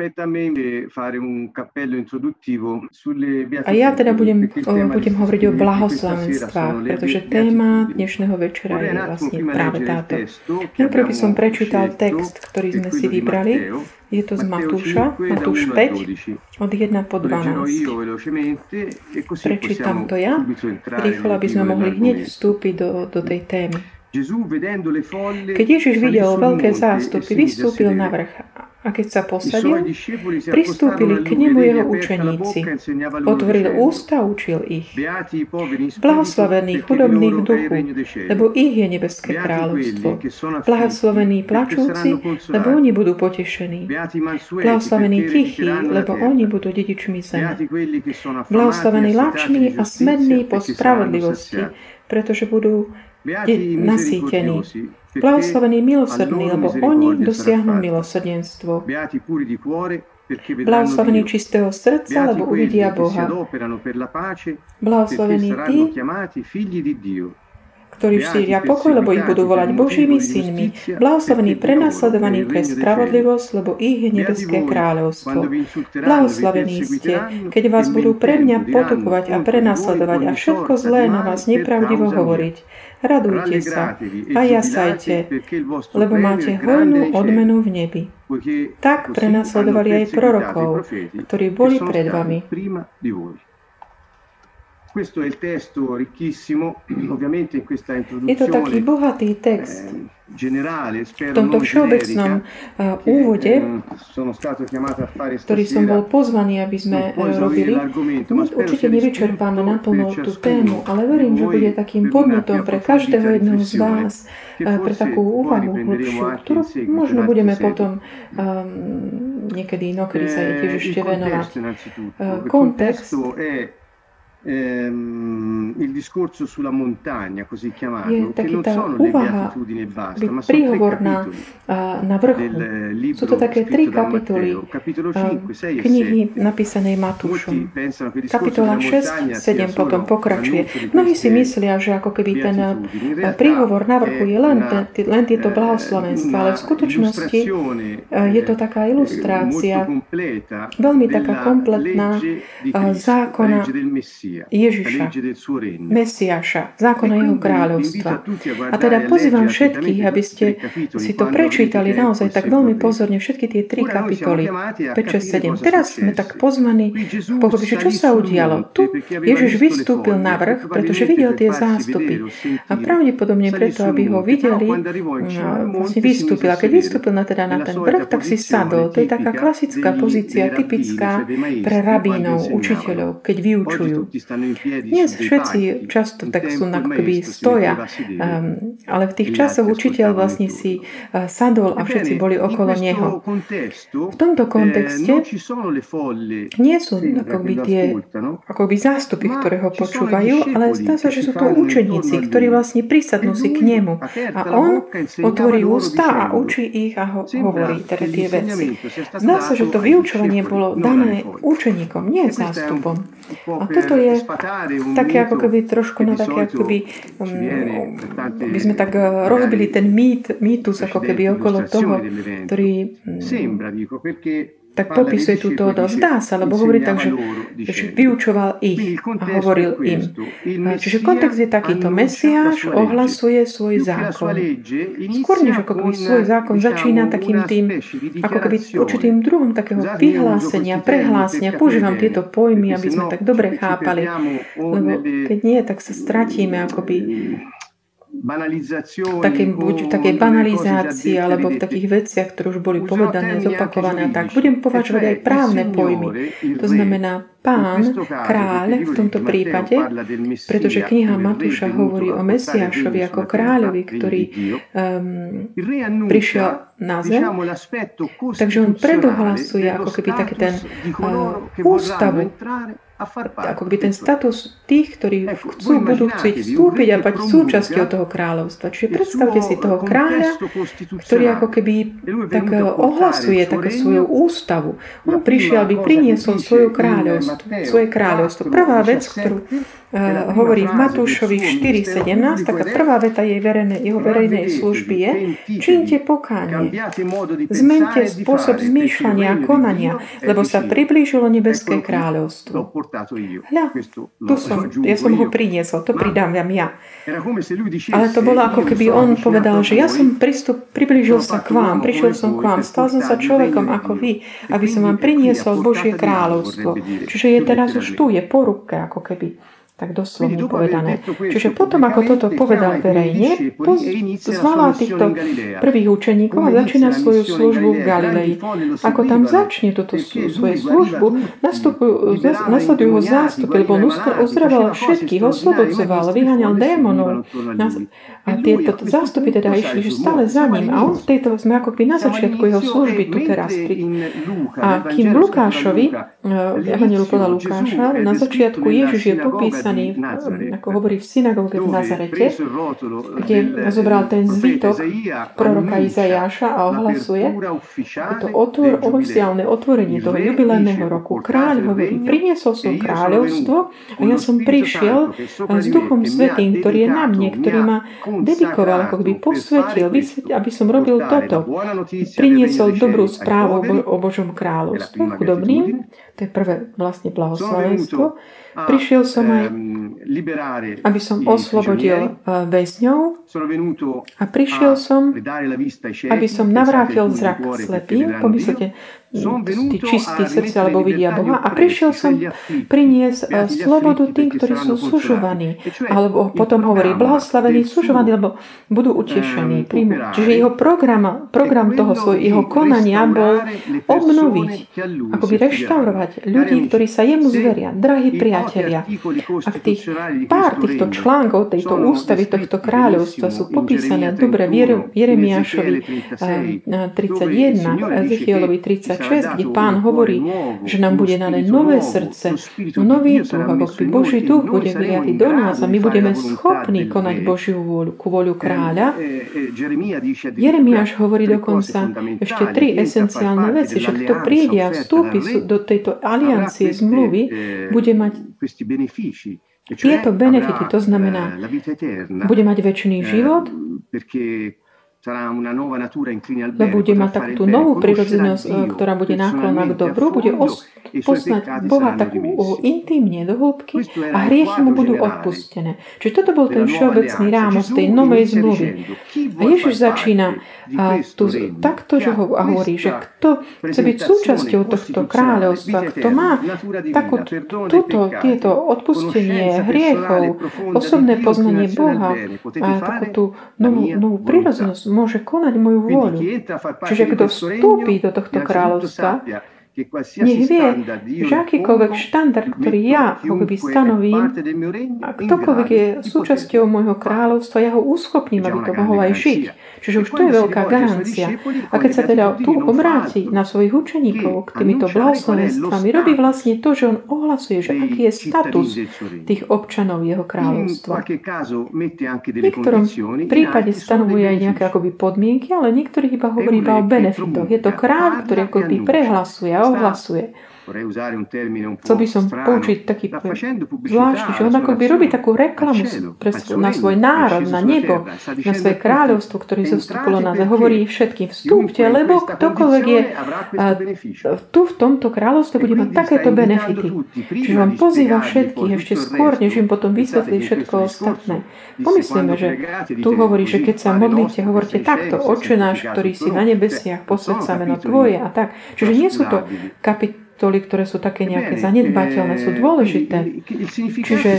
spetta a me fare un cappello introduttivo sulle A ja teda budem, o, budem hovoriť o blahoslavenstvách, pretože téma dnešného večera je vlastne práve táto. Najprv by som prečítal text, ktorý sme si vybrali. Je to z Matúša, Matúš 5, od 1 po 12. E Prečítam to ja, rýchlo, aby sme mohli hneď vstúpiť do, do tej témy. Keď Ježiš videl veľké zástupy, vystúpil na vrch a keď sa posadil, pristúpili k nemu jeho učeníci. Otvoril ústa a učil ich. Blahoslavení chudobných duchu, lebo ich je nebeské kráľovstvo. Blahoslavení plačúci, lebo oni budú potešení. Blahoslavení tichí, lebo oni budú dedičmi zeme. Blahoslavení lační a smední po spravodlivosti, pretože budú nasýtení. Blahoslavení milosrdní, lebo oni dosiahnu milosrdenstvo. Blahoslavení čistého srdca, lebo uvidia Boha. Blahoslavení tí, ktorí šíria pokoj, lebo ich budú volať Božími synmi. Blahoslavení prenasledovaní pre spravodlivosť, lebo ich je nebeské kráľovstvo. Blahoslavení ste, keď vás budú pre mňa potupovať a prenasledovať a všetko zlé na vás nepravdivo hovoriť radujte sa a jasajte, lebo máte hojnú odmenu v nebi. Tak prenasledovali aj prorokov, ktorí boli pred vami. Questo è il testo ricchissimo, ovviamente in questa introduzione. Je to taký bohatý text. Eh, v tomto všeobecnom uh, úvode, ktorý som bol pozvaný, aby sme robili, my určite nevyčerpáme naplno tú tému, ale verím, že bude takým podnetom pre každého jedného z vás, pre takú úvahu hlbšiu, ktorú možno budeme potom um, niekedy inokedy sa tiež ešte venovať. Kontext ehm, il discorso sulla montagna, così chiamato, che non sono le beatitudini e basta, ma sono tre capitoli na vrchu. Del Sú to také tri kapitoly capitolo 5, 6 knihy napísanej Matúšom. Kapitola 6, 7 potom pokračuje. Mnohí si myslia, že ako keby ten príhovor na vrchu je len, len tieto blahoslavenstva, ale v skutočnosti je to taká ilustrácia, veľmi taká kompletná zákona Ježiša, Mesiáša, zákona jeho kráľovstva. A teda pozývam všetkých, aby ste si to prečítali naozaj tak veľmi pozorne, všetky tie tri kapitoly, 5, 6, 7. Teraz sme tak pozvaní pochopiť, že čo sa udialo. Tu Ježiš vystúpil na vrch, pretože videl tie zástupy. A pravdepodobne preto, aby ho videli, vlastne vystúpil. A keď vystúpil na, teda na ten vrch, tak si sadol. To je taká klasická pozícia, typická pre rabínov, učiteľov, keď vyučujú. Dnes všetci často tak sú ako keby stoja, um, ale v tých časoch učiteľ vlastne si uh, sadol a všetci boli okolo neho. V tomto kontexte nie sú akoby tie akoby zástupy, ktoré ho počúvajú, ale zdá sa, že sú to učeníci, ktorí vlastne prisadnú si k nemu. a on otvorí ústa a učí ich a ho, hovorí teda tie veci. Zdá sa, že to vyučovanie bolo dané učeníkom, nie zástupom. A toto je také ako keby trošku na také ako keby um, by sme tak eh, rozbili ten mýt, mýtus ako keby okolo toho, ktorý um, tak popisuje túto odosť. Dá sa, lebo hovorí tak, že, že vyučoval ich a hovoril im. Čiže kontext je takýto. Mesiáš ohlasuje svoj zákon. Skôr než ako keby svoj zákon začína takým tým, ako keby určitým druhom takého vyhlásenia, prehlásenia. Používam tieto pojmy, aby sme tak dobre chápali. Lebo keď nie, tak sa stratíme akoby také, buď v takej banalizácii alebo v takých veciach, ktoré už boli povedané, zopakované a tak. Budem považovať aj právne pojmy. To znamená pán, kráľ v tomto prípade, pretože kniha Matúša hovorí o Mesiášovi ako kráľovi, ktorý um, prišiel na zem, takže on predohlasuje ako keby taký ten uh, ústavu ako by ten status tých, ktorí chcú, budú chcieť vstúpiť a bať súčasťou toho kráľovstva. Čiže predstavte si toho kráľa, ktorý ako keby tak ohlasuje také svoju ústavu. On prišiel, aby priniesol svoju kráľovstvo, svoje kráľovstvo. Prvá vec, ktorú uh, hovorí v Matúšovi 4.17, taká prvá veta jej verejnej, jeho verejnej služby je, čínte pokánie, zmente spôsob zmýšľania a konania, lebo sa priblížilo nebeské kráľovstvo. Hľa, tu som, ja som ho priniesol, to pridám vám ja. Ale to bolo ako keby on povedal, že ja som pristup, priblížil sa k vám, prišiel som k vám, stal som sa človekom ako vy, aby som vám priniesol Božie kráľovstvo. Čiže je teraz už tu, je po ruke ako keby tak doslovne povedané. Čiže potom, ako toto povedal verejne, zvala týchto prvých učeníkov a začína svoju službu v Galilei. Ako tam začne toto svoju službu, nasledujú ho zástupy, lebo on uzdraval všetkých, oslobodzoval, vyháňal démonov. A tieto zástupy teda išli že stále za ním. A on v tejto, sme ako by na začiatku jeho služby tu teraz. A kým Lukášovi, v Evangeliu podľa Lukáša, na začiatku Ježiš je popísaný napísaný, ako hovorí v synagóge v Nazarete, kde zobral ten zvytok proroka Izajáša a ohlasuje, je to otvor, oficiálne otvorenie toho jubilejného roku. Kráľ hovorí, priniesol som kráľovstvo a ja som prišiel s Duchom Svetým, ktorý je na mne, ktorý ma dedikoval, ako by posvetil, aby som robil toto. Priniesol dobrú správu o Božom kráľovstve chudobným, to je prvé vlastne blahoslavenstvo. Prišiel som aj, aby som oslobodil eh, väzňov a prišiel som, aby som navrátil zrak slepým. Pomyslite, tí čistí srdce alebo vidia Boha. A prišiel som priniesť eh, slobodu tým, ktorí sú sužovaní. Alebo potom hovorí, blahoslavení sužovaní, lebo budú utešení. Príjmu. Čiže jeho program, program toho svoj, jeho konania bol obnoviť, akoby reštaurovať ľudí, ktorí sa jemu zveria. Drahí priatelia. A v tých pár týchto článkov tejto ústavy, tohto kráľovstva sú popísané dobre v Jeremiášovi 31, Ezechielovi 30, 6, kde pán hovorí, že nám bude dané nové srdce, nový duch, ako by Boží duch bude vyliatý do nás a my budeme schopní konať Božiu vôľu, ku voľu kráľa. Jeremiáš hovorí dokonca ešte tri esenciálne veci, že kto príde a vstúpi do tejto aliancie zmluvy, bude mať tieto benefity, to znamená, bude mať väčší život, lebo bude mať takú tú novú prirodzenosť, ktorá bude náklonná k dobru, bude os- poznať Boha tak intimne do hĺbky a hriechy mu budú odpustené. Čiže toto bol ten všeobecný rámos tej novej zmluvy. A Ježiš začína a tu, takto, že ho a hovorí, že kto chce byť súčasťou tohto kráľovstva, kto má takú, túto, tieto odpustenie hriechov, osobné poznanie Boha a takú tú novú, novú prirodzenosť, môže konať moju vôľu. Čiže kto vstúpi do tohto kráľovstva, nech vie, že akýkoľvek štandard, ktorý ja ako by stanovím, a ktokoľvek je súčasťou môjho kráľovstva, ja ho uschopním, aby to mohol aj žiť. Čiže už to je veľká garancia. A keď sa teda tu obráti na svojich učeníkov k týmito blahoslovenstvami, robí vlastne to, že on ohlasuje, že aký je status tých občanov jeho kráľovstva. V niektorom prípade stanovuje aj nejaké akoby podmienky, ale niektorých iba hovorí iba o benefitoch. Je to kráľ, ktorý akoby prehlasuje a ohlasuje. Chcel by som poučiť taký zvláštny, že on ako by robí takú reklamu pre, na svoj národ, na nebo, na svoje kráľovstvo, ktoré zostupilo na. Hovorí všetkým, vstúpte, lebo ktokoľvek je tu v tomto kráľovstve bude mať takéto benefity. Čiže on pozýva všetkých ešte skôr, než im potom vysvetlí všetko ostatné. Pomyslíme, že tu hovorí, že keď sa modlíte, hovorte takto, oče náš, ktorý si na nebesiach, posved sa meno Tvoje a tak. Čiže nie sú to kapitoly kapitoly, ktoré sú také nejaké zanedbateľné, sú dôležité. Čiže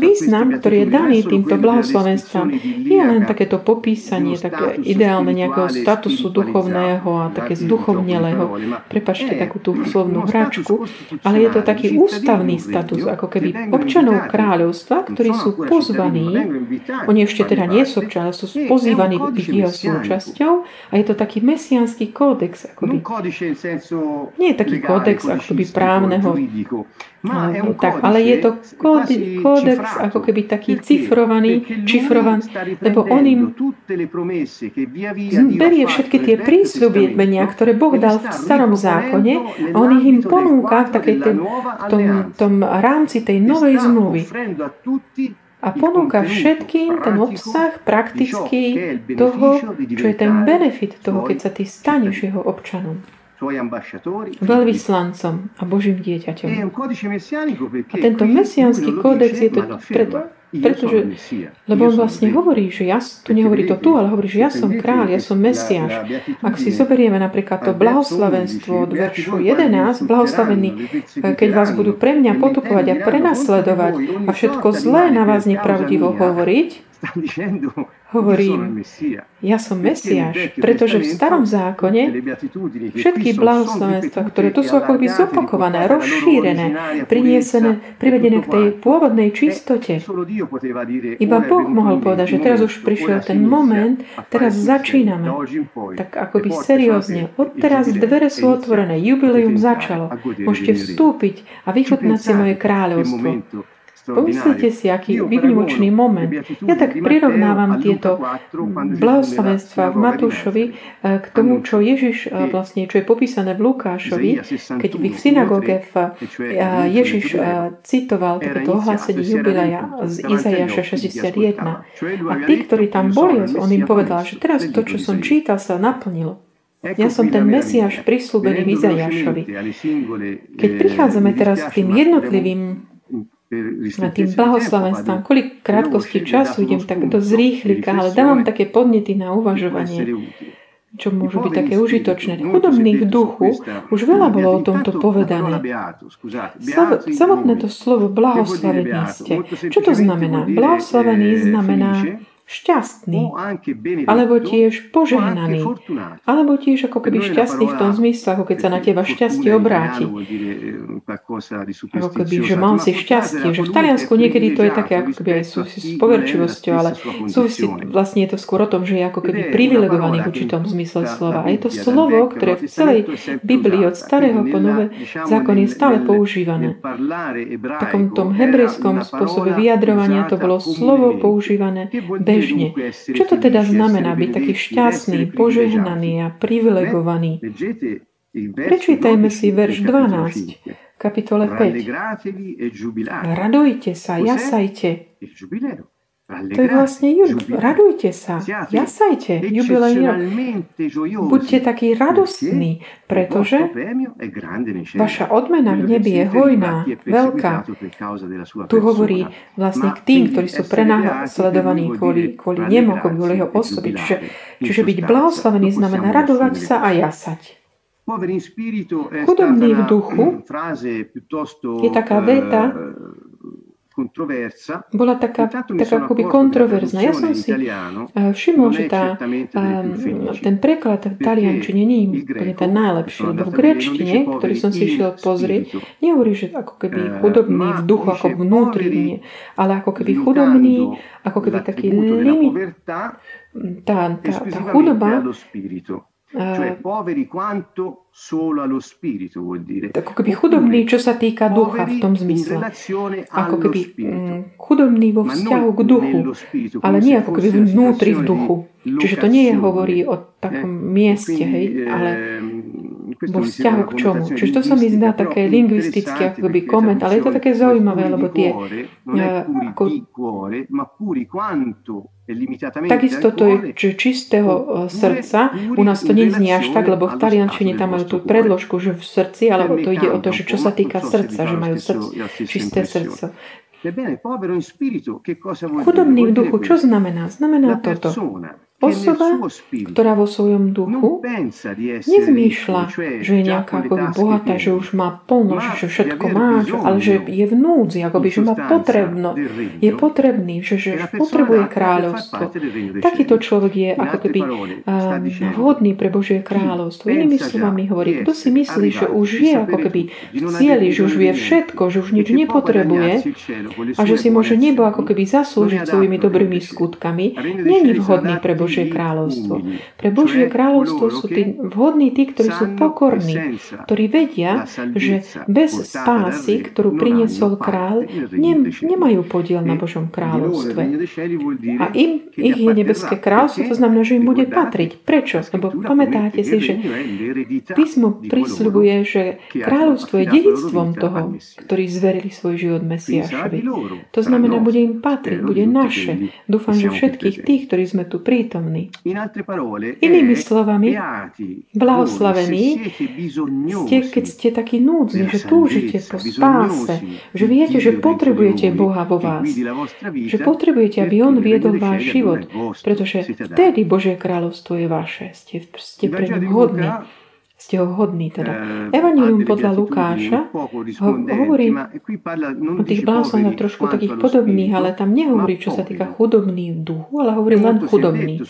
význam, ktorý je daný týmto blahoslovenstvom, nie je len takéto popísanie, také ideálne nejakého statusu duchovného a také zduchovnelého. Prepačte takú tú slovnú hračku, ale je to taký ústavný status, ako keby občanov kráľovstva, ktorí sú pozvaní, oni ešte teda nie sú občania, sú pozývaní byť jeho súčasťou a je to taký mesiánsky kódex. Akoby. Nie je taký kódex, ako akoby právneho tak, ale je to kódex ako keby taký cifrovaný, čifrovaný, lebo on im berie všetky tie prísľubenia, ktoré Boh dal v starom zákone. a on ich im ponúka v, takej ten, v tom, tom rámci tej novej zmluvy. a ponúka všetkým ten obsah praktický toho, čo je ten benefit toho, keď sa ty staneš jeho občanom veľvyslancom a Božím dieťaťom. A tento mesiánsky kódex je to preto, pretože, lebo on vlastne hovorí, že ja, tu nehovorí to tu, ale hovorí, že ja som kráľ, ja som Mesiáš. Ak si zoberieme napríklad to blahoslavenstvo od veršu 11, blahoslavený, keď vás budú pre mňa potupovať a prenasledovať a všetko zlé na vás nepravdivo hovoriť, hovorím, ja som Mesiáš, pretože v starom zákone všetky blahoslavenstva, ktoré tu sú ako by zopakované, rozšírené, priniesené, privedené k tej pôvodnej čistote. Iba Boh mohol povedať, že teraz už prišiel ten moment, teraz začíname. Tak akoby seriózne. Odteraz dvere sú otvorené, jubileum začalo. Môžete vstúpiť a vychutnať si moje kráľovstvo. Pomyslite si, aký výnimočný moment. Ja tak prirovnávam tieto blahoslavenstva v Matúšovi eh, k tomu, čo Ježiš eh, vlastne, čo je popísané v Lukášovi, keď v synagóge v eh, Ježiš citoval takéto ohlásenie jubileja z Izajaša 61. A tí, ktorí tam boli, on im povedal, že teraz to, čo som čítal, sa naplnilo. Ja som ten Mesiáš prislúbený Izajašovi. Keď prichádzame teraz k tým jednotlivým na tým blahoslavenstvám. Kvôli krátkosti času idem tak do zrýchlika, ale dávam také podnety na uvažovanie, čo môžu byť také užitočné. Chudobný v duchu, už veľa bolo o tomto povedané. Samotné to slovo blahoslavení ste. Čo to znamená? Blahoslavený znamená šťastný, alebo tiež požehnaný, alebo tiež ako keby šťastný v tom zmysle, ako keď sa na teba šťastie obráti. Ako keby, že mal si šťastie, že v Taliansku niekedy to je také ako keby aj súvisí s poverčivosťou, ale súvisí, vlastne je to skôr o tom, že je ako keby privilegovaný v určitom zmysle slova. A je to slovo, ktoré v celej Biblii od starého po nové zákon je stále používané. V takom tom hebrejskom spôsobe vyjadrovania to bolo slovo používané bežne. Čo to teda znamená byť taký šťastný, požehnaný a privilegovaný? Prečítajme si verš 12, kapitole 5. Radujte sa, jasajte. To je vlastne jub. Radujte sa, jasajte, jubilejný Buďte takí radostní, pretože vaša odmena v nebi je hojná, veľká. Tu hovorí vlastne k tým, ktorí sú prenasledovaní kvôli, kvôli nemu, kvôli jeho osoby. Čiže, čiže byť blahoslavený znamená radovať sa a jasať. Chudobný v duchu. je taká veta, bola taká, taká akoby kontroverzná. Ja som si eh, všimol, že tá, ehm, ten preklad v taliančine nie je úplne ten najlepší, lebo v grečtine, ktorý som si išiel pozrieť, nehovorí, že ako keby eh, chudobný v duchu, ako vnútri, ale ako keby chudobný, ako keby taký limit, tá, tá, tá chudoba Cioè poveri quanto solo allo spirito vuol dire. Ako keby chudobný, čo sa týka ducha v tom zmysle. Ako keby chudobný vo vzťahu k duchu, ale nie ako keby vnútri v duchu. Čiže to nie je hovorí o takom eh, mieste, hej, ale ehm, vo vzťahu k čomu. Čiže to sa mi zdá také lingvistické ako keby koment, ale je to také zaujímavé, lebo tie uh, ako, Takisto to je že čistého e, srdca. U nás to neznie až tak, lebo v taliančine tam majú tú predložku, že v srdci, alebo to ide o to, že čo sa týka srdca, že majú srdc, čisté srdce. Chudobný v duchu, čo znamená? Znamená toto. Osoba, ktorá vo svojom duchu nezmýšľa, že je nejaká akoby bohatá, že už má plno, že všetko má, ale že je v núdzi, akoby, že má potrebno, je potrebný, že, že potrebuje kráľovstvo. Takýto človek je ako keby vhodný pre Božie kráľovstvo. Inými slovami hovorí, kto si myslí, že už je ako keby v cieli, že už vie všetko, že už nič nepotrebuje a že si môže nebo ako keby zaslúžiť svojimi dobrými skutkami, není vhodný pre Božie Božie kráľovstvo. Pre Božie kráľovstvo sú tí vhodní tí, ktorí sú pokorní, ktorí vedia, že bez spásy, ktorú priniesol kráľ, ne, nemajú podiel na Božom kráľovstve. A im, ich je nebeské kráľovstvo, to znamená, že im bude patriť. Prečo? Lebo pamätáte si, že písmo prisľubuje, že kráľovstvo je dedictvom toho, ktorí zverili svoj život Mesiašovi. To znamená, bude im patriť, bude naše. Dúfam, že všetkých tých, ktorí sme tu prítomní. Inými slovami, blahoslavení ste, keď ste takí núdzni, že túžite po spáse, že viete, že potrebujete Boha vo vás, že potrebujete, aby On viedol váš život, pretože vtedy Božie kráľovstvo je vaše. Ste, ste pre ňu hodní ste ho hodní. Teda. Eh, Evangelium podľa Lukáša ho, hovorí o tých blásnoch trošku takých podobných, ale tam nehovorí, čo sa týka chudobný v duchu, ale hovorí len chudobný.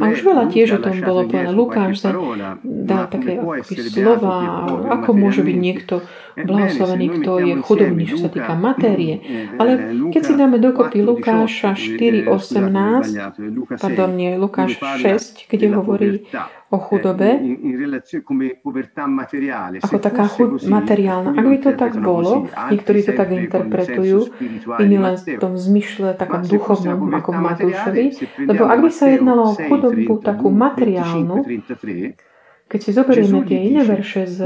A už veľa tiež o tom bolo povedané. Lukáš sa dá také slova, ako môže byť niekto blahoslavený, kto je chudobný, čo sa týka matérie. Ale keď si dáme dokopy Lukáša 4.18, pardon, nie, Lukáš 6, kde hovorí o chudobe? Ako taká chud materiálna. Ak by to tak bolo, niektorí to tak interpretujú, iní len v tom zmyšle takom duchovnom, ako v Matúšovi, lebo ak by sa jednalo o chudobu takú materiálnu, keď si zoberieme tie iné verše z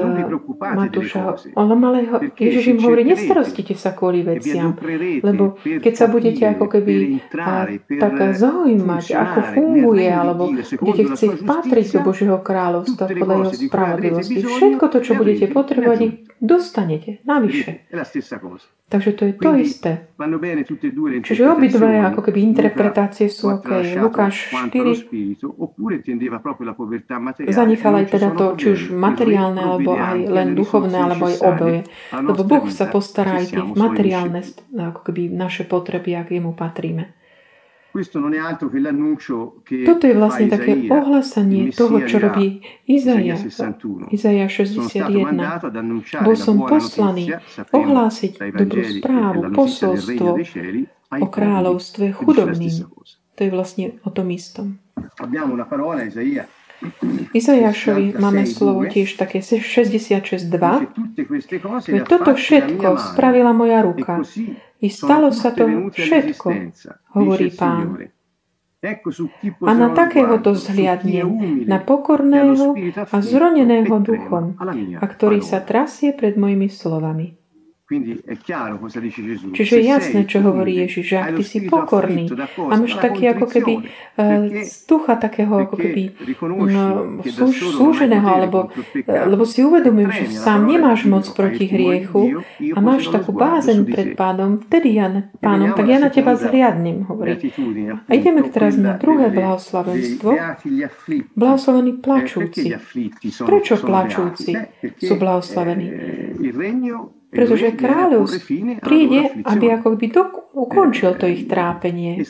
Matúša, on ale ho, Ježiš im hovorí, nestarostite sa kvôli veciam, lebo keď sa budete ako keby a, tak zaujímať, ako funguje, alebo budete chcieť patriť do Božieho kráľovstva podľa jeho spravodlivosti, všetko to, čo budete potrebovať, dostanete navyše. Takže to je to isté. Čiže obidve ako keby interpretácie sú OK. Lukáš 4 zanechal aj teda to, či už materiálne, alebo aj len duchovné, alebo aj oboje. Lebo Boh sa postará aj tých materiálne, ako keby naše potreby, ak jemu patríme. Toto je vlastne také ohlasanie toho, čo robí Izaja. Izaja 61. Bol som poslaný ohlásiť dobrú správu, posolstvo o kráľovstve chudobným. To je vlastne o tom istom. Izajašovi máme slovo tiež také 66.2. Toto všetko spravila moja ruka. I stalo sa to všetko, hovorí pán. A na takéhoto zhliadnem, na pokorného a zroneného duchom, a ktorý sa trasie pred mojimi slovami. Čiže je jasné, čo hovorí Ježiš, že ak ty si pokorný. a máš taký ako keby uh, ducha takého ako keby no, súž, súženého, alebo, lebo si uvedomím, že sám nemáš moc proti hriechu a máš takú bázeň pred pánom, vtedy ja, pánom, tak ja na teba zriadnem, hovorí. A ideme teraz na druhé blahoslavenstvo. Blahoslavení plačúci. Prečo plačúci sú blahoslavení? Pretože kráľov príde, aby ako by do, ukončil to ich trápenie.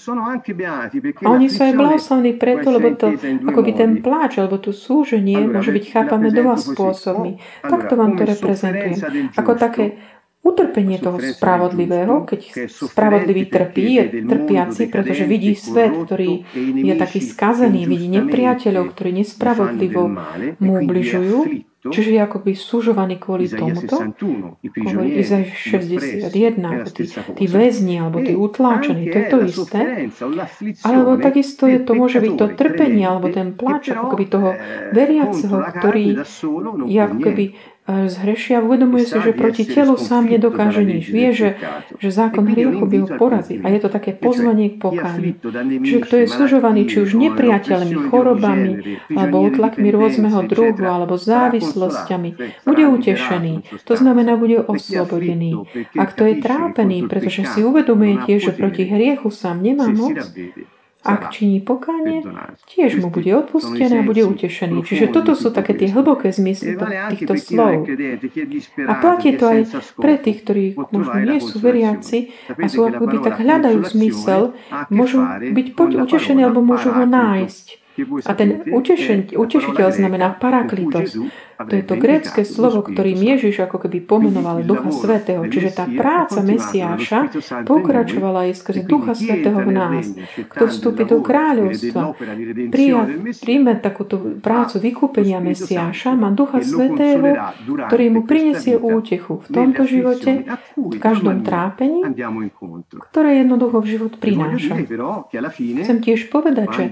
A oni sú aj blahoslavní preto, lebo to, ako by ten pláč, alebo to súženie môže byť chápané dvoma spôsobmi. Takto vám to reprezentujem. Ako také utrpenie toho spravodlivého, keď spravodlivý trpí, je trpiaci, pretože vidí svet, ktorý je taký skazený, vidí nepriateľov, ktorí nespravodlivo mu ubližujú Čiže je akoby súžovaný kvôli tomuto. Hovorí Izaj 61, tí, tí väzni alebo tí utláčení, to je to isté. Alebo takisto je to môže byť to trpenie alebo ten plač akoby toho eh, veriaceho, ktorý je akoby zhrešia, uvedomuje si, že proti telu sám nedokáže nič. Vie, že, že zákon hriechu by ho porazil. A je to také pozvanie k pokáni. Čiže kto je služovaný či už nepriateľmi, chorobami, alebo otlakmi rôzneho druhu, alebo závislosťami, bude utešený. To znamená, bude oslobodený. A kto je trápený, pretože si uvedomuje tiež, že proti hriechu sám nemá moc, ak činí pokánie, tiež mu bude odpustené a bude utešený. Čiže toto sú také tie hlboké zmysly týchto slov. A platí to aj pre tých, ktorí možno nie sú veriaci a sú akoby tak hľadajú zmysel, môžu byť poď utešení alebo môžu ho nájsť. A ten utešiteľ znamená paraklitos. To je to grécké slovo, ktorým Ježiš ako keby pomenoval Ducha Svetého. Čiže tá práca Mesiáša pokračovala aj skrze Ducha Svetého v nás. Kto vstúpi do kráľovstva, príjme takúto prácu vykúpenia Mesiáša, má Ducha Svetého, ktorý mu prinesie útechu v tomto živote, v každom trápení, ktoré jednoducho v život prináša. Chcem tiež povedať, že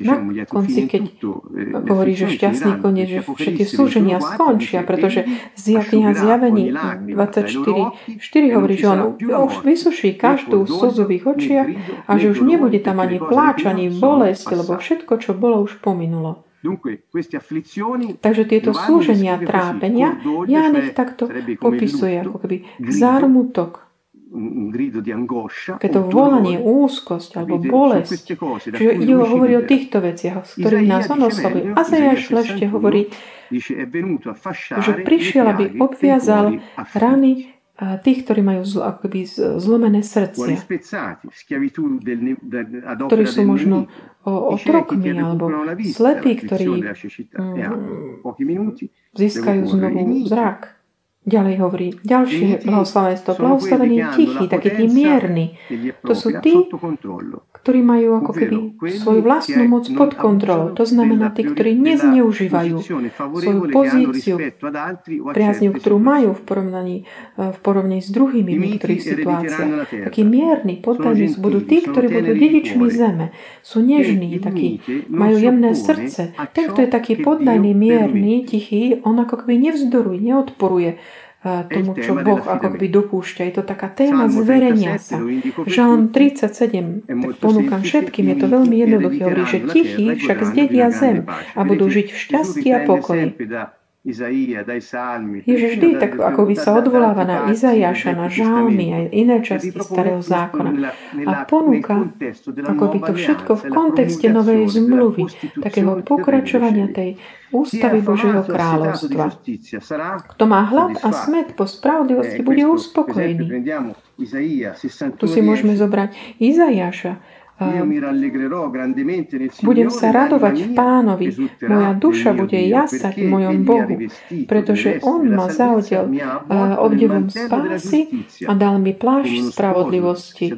na konci, keď eh, hovorí, že šťastný koniec, že všetky súženia skončia, pretože z kniha zjavení 24, 4 hovorí, že on už vysuší každú slzu v ich očiach a že už nebude tam ani pláč, ani bolesť, lebo všetko, čo bolo, už pominulo. Takže tieto súženia, trápenia, Ján ich takto popisuje, ako keby zármutok, keď to volanie, úzkosť alebo bolesť, čiže ide hovorí o týchto veciach, s ktorými nás on oslavuje. A Zajaš ešte hovorí, že prišiel, aby obviazal rany tých, ktorí majú zl, akoby zlomené srdcia, ktorí sú možno otrokmi alebo slepí, ktorí mm, získajú znovu zrak. Ďalej hovorí, ďalšie blahoslavenstvo, blahoslavený tichý, taký tý mierny. To sú tí, ktorí majú ako keby svoju vlastnú moc pod kontrolou. To znamená tí, ktorí nezneužívajú svoju pozíciu priazniu, ktorú majú v porovnaní, v porovnaní s druhými v niektorých situáciách. Takí mierni, potajní budú tí, ktorí budú dedičmi zeme. Sú nežní, takí, majú jemné srdce. Ten, kto je taký poddajný, mierny, tichý, on ako keby nevzdoruje, neodporuje tomu, čo Boh ako keby dopúšťa. Je to taká téma zverenia sa. Žalm 37, tak ponúkam všetkým, je to veľmi jednoduché. Hovorí, že tichí však zdedia zem a budú žiť v šťastí a pokoji. Ježiš vždy tak ako by sa odvoláva na Izaiáša, na žalmy aj iné časti starého zákona. a ponúka ako by to všetko v kontexte novej zmluvy, takého pokračovania tej ústavy Božieho kráľovstva. Kto má hlad a smet po spravodlivosti, bude uspokojený. Tu si môžeme zobrať Izaiáša, budem sa radovať v pánovi, moja duša bude jasať v mojom Bohu, pretože On ma zaudel obdivom spásy a dal mi plášť spravodlivosti.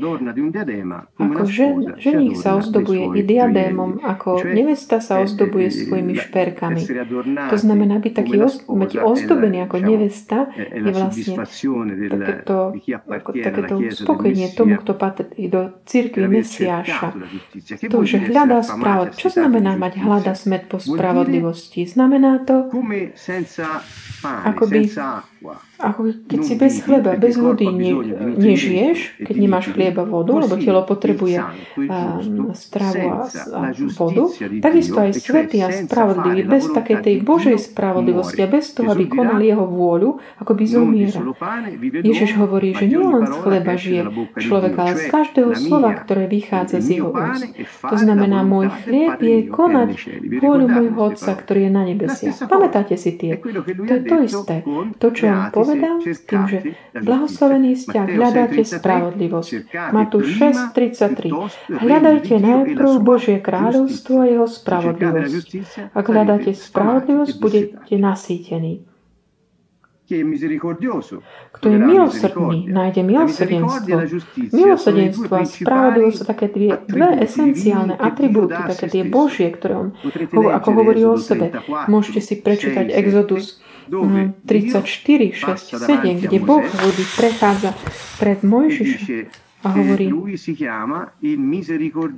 Ako žen, ženich sa ozdobuje i diadémom, ako nevesta sa ozdobuje svojimi šperkami. To znamená, byť taký byť ozdobený ako nevesta je vlastne takéto, takéto uspokojenie tomu, kto patrí do církvy Mesiáša Ježiša. To, že hľadá spravodlivosť. Čo znamená mať hľada smet po spravodlivosti? Znamená to, akoby ako keď si bez chleba, bez vody ne, nežiješ, keď nemáš chlieba vodu, lebo telo potrebuje um, stravu a, a vodu, takisto aj svetý a spravodlivý, bez takej tej Božej spravodlivosti a bez toho, aby konal jeho vôľu, ako by zomiera. Ježiš hovorí, že nielen z chleba žije človek, ale z každého slova, ktoré vychádza z jeho úst. To znamená, môj chlieb je konať vôľu môjho Otca, ktorý je na nebesiach. Pamätáte si tie? To je to isté. To, čo on povedal tým, že blahoslovený ste, ak hľadáte spravodlivosť. Matúš 6.33. Hľadajte najprv Božie kráľovstvo a jeho spravodlivosť. Ak hľadáte spravodlivosť, budete nasýtení. Kto je milosrdný, nájde milosrdenstvo. Milosrdenstvo a spravodlivosť sú také dve, dve esenciálne atribúty, také tie Božie, ktoré on, ako hovorí o sebe. Môžete si prečítať Exodus 34, 6, 7, kde Boh vody prechádza pred Mojžišom a hovorí,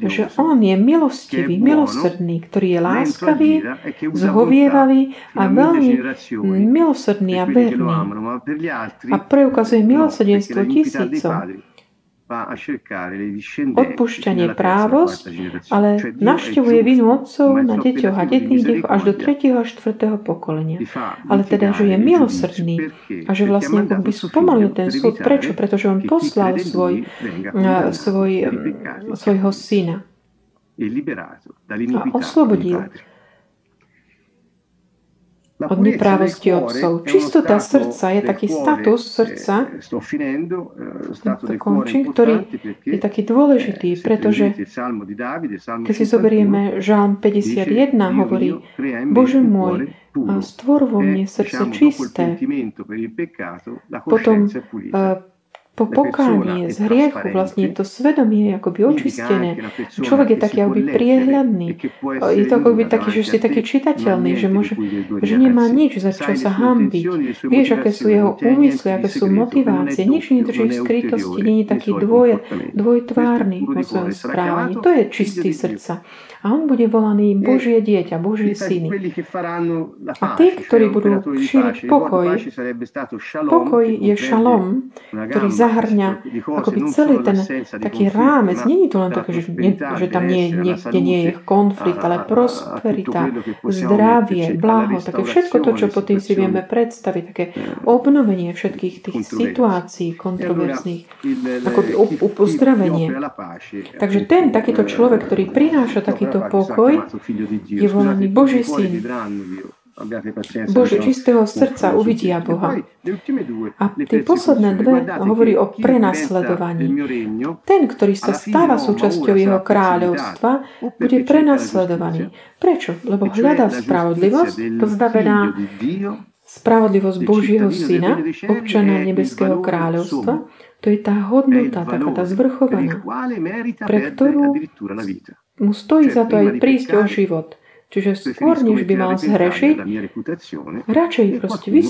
že On je milostivý, milosrdný, ktorý je láskavý, zhovievavý a veľmi milosrdný a verný. A preukazuje milosrdenstvo tisícom odpúšťanie právosť, ale navštevuje vinu otcov na deťoch a detných deťoch až do 3. a 4. pokolenia. Ale teda, že je milosrdný a že vlastne ako by spomalil ten súd. Prečo? Pretože on poslal svoj, svoj, svojho syna a oslobodil od neprávosti otcov. Čistota srdca je taký status srdca, končím, ktorý je taký dôležitý, pretože keď si zoberieme Žalm 51, hovorí Bože môj, stvor vo mne srdce čisté. Potom po pokánie z hriechu vlastne to svedomie je akoby očistené. Človek je taký akoby priehľadný. Je to akoby taký, že si taký čitateľný, že, môže, že nemá nič, za čo sa hambiť. Vieš, aké sú jeho úmysly, aké sú motivácie. Nič nedrží v skrytosti, nie je taký dvoj, dvojtvárny vo svojom správaní. To je čistý srdca a on bude volaný Božie dieťa, Božie syny. A tí, ktorí budú šíriť pokoj, pokoj je šalom, ktorý zahrňa akoby celý ten taký rámec. Je to len také, že, nie, že tam nie, niekde nie je konflikt, ale prosperita, zdravie, blaho, také všetko to, čo po tým si vieme predstaviť, také obnovenie všetkých tých situácií kontroverzných, ako uzdravenie. Takže ten takýto človek, ktorý prináša taký takýto pokoj je volaný Boží syn. Bože, čistého srdca uvidia Boha. A tie posledné dve hovorí o prenasledovaní. Ten, ktorý sa stáva súčasťou jeho kráľovstva, bude prenasledovaný. Prečo? Lebo hľadá spravodlivosť, to znamená spravodlivosť Božieho Syna, občana Nebeského kráľovstva, to je tá hodnota, taká tá zvrchovaná, pre ktorú mu stojí za to aj prísť o život. Čiže skôr, než by mal zhrešiť, radšej proste vys-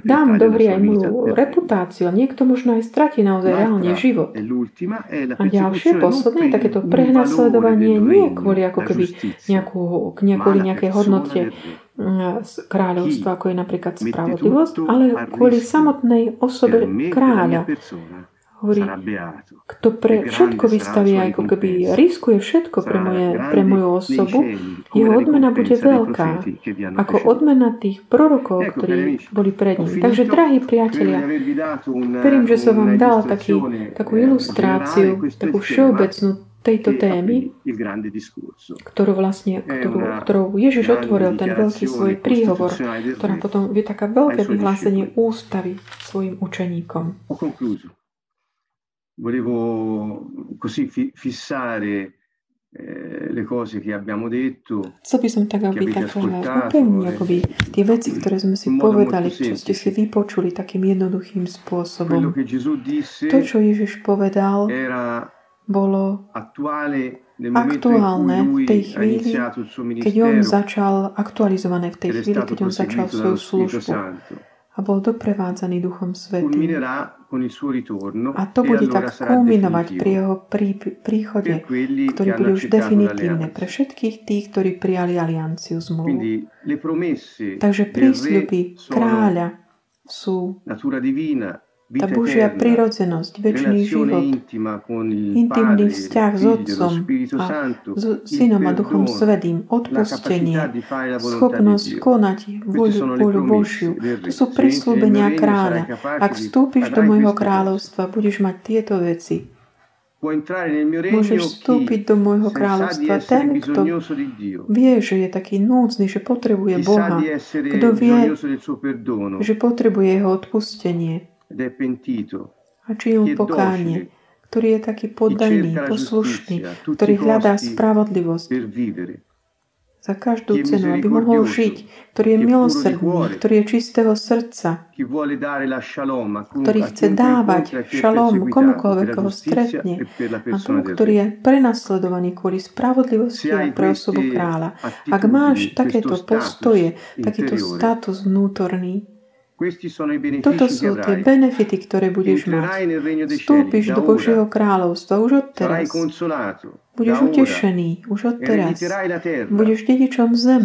dám do hry aj moju reputáciu a niekto možno aj stratí naozaj reálne život. A ďalšie, posledné, takéto prenasledovanie nie kvôli ako keby nejakú, kvôli nejakej hodnote mm, kráľovstva, ako je napríklad spravodlivosť, ale kvôli samotnej osobe kráľa hovorí, kto pre všetko vystaví, ako keby riskuje všetko pre, moje, pre moju osobu, jeho odmena bude veľká, ako odmena tých prorokov, ktorí boli pred ním. Takže, drahí priatelia, verím, že som vám dal taký, takú ilustráciu, takú všeobecnú tejto témy, ktorú vlastne, ktorú, ktorou Ježiš otvoril ten veľký svoj príhovor, ktorá potom je taká veľké vyhlásenie ústavy svojim učeníkom volevo così fi- fissare eh, le cose che abbiamo detto. Chcel by som tak, aby tak upevniť akoby tie veci, ktoré sme si povedali, čo ste si vypočuli takým jednoduchým spôsobom. To, čo Ježiš povedal, bolo aktuálne v tej chvíli, keď on začal, aktualizované v tej chvíli, keď on začal svoju službu a bol doprevádzaný Duchom Svetým. A to e bude tak kulminovať pri jeho prí, príchode, ktorý bude už definitívne pre všetkých tých, ktorí prijali alianciu zmluvu. Takže prísľuby kráľa sú tá Božia prirodzenosť, väčší život, intimný vzťah s Otcom a s Synom a Duchom Svedým, odpustenie, schopnosť konať voľu, voľu Božiu. To sú prislúbenia kráľa. Ak vstúpiš do môjho kráľovstva, budeš mať tieto veci. Môžeš vstúpiť do môjho kráľovstva ten, kto vie, že je taký núdzny, že potrebuje Boha. Kto vie, že potrebuje jeho odpustenie a činí pokánie, ktorý je taký poddajný, poslušný, ktorý hľadá spravodlivosť. za každú cenu, aby mohol žiť, ktorý je milosrdný, ktorý je čistého srdca, ktorý chce dávať šalom komukoľvek, koho stretne a tomu, ktorý je prenasledovaný kvôli spravodlivosti a pre osobu kráľa. Ak máš takéto postoje, takýto status vnútorný, toto sú tie benefity, ktoré budeš mať. Vstúpiš do Božieho kráľovstva už od teraz. Budeš utešený už od teraz. Budeš dedičom zeme.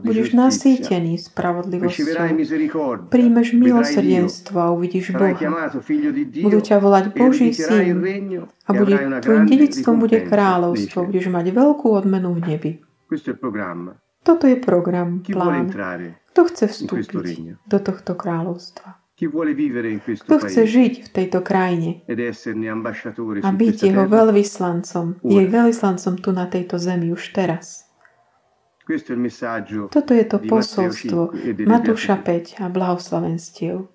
Budeš nasýtený spravodlivosťou. Príjmeš milosrdenstvo a uvidíš Boha. Budú ťa volať Boží syn a bude, tvojim dedictvom bude kráľovstvo. Budeš mať veľkú odmenu v nebi. Toto je program, plán. Kto chce vstúpiť do tohto kráľovstva? Kto chce žiť v tejto krajine a byť jeho veľvyslancom, jej veľvyslancom tu na tejto zemi už teraz? Toto je to posolstvo Matúša 5 a blahoslavenstiev.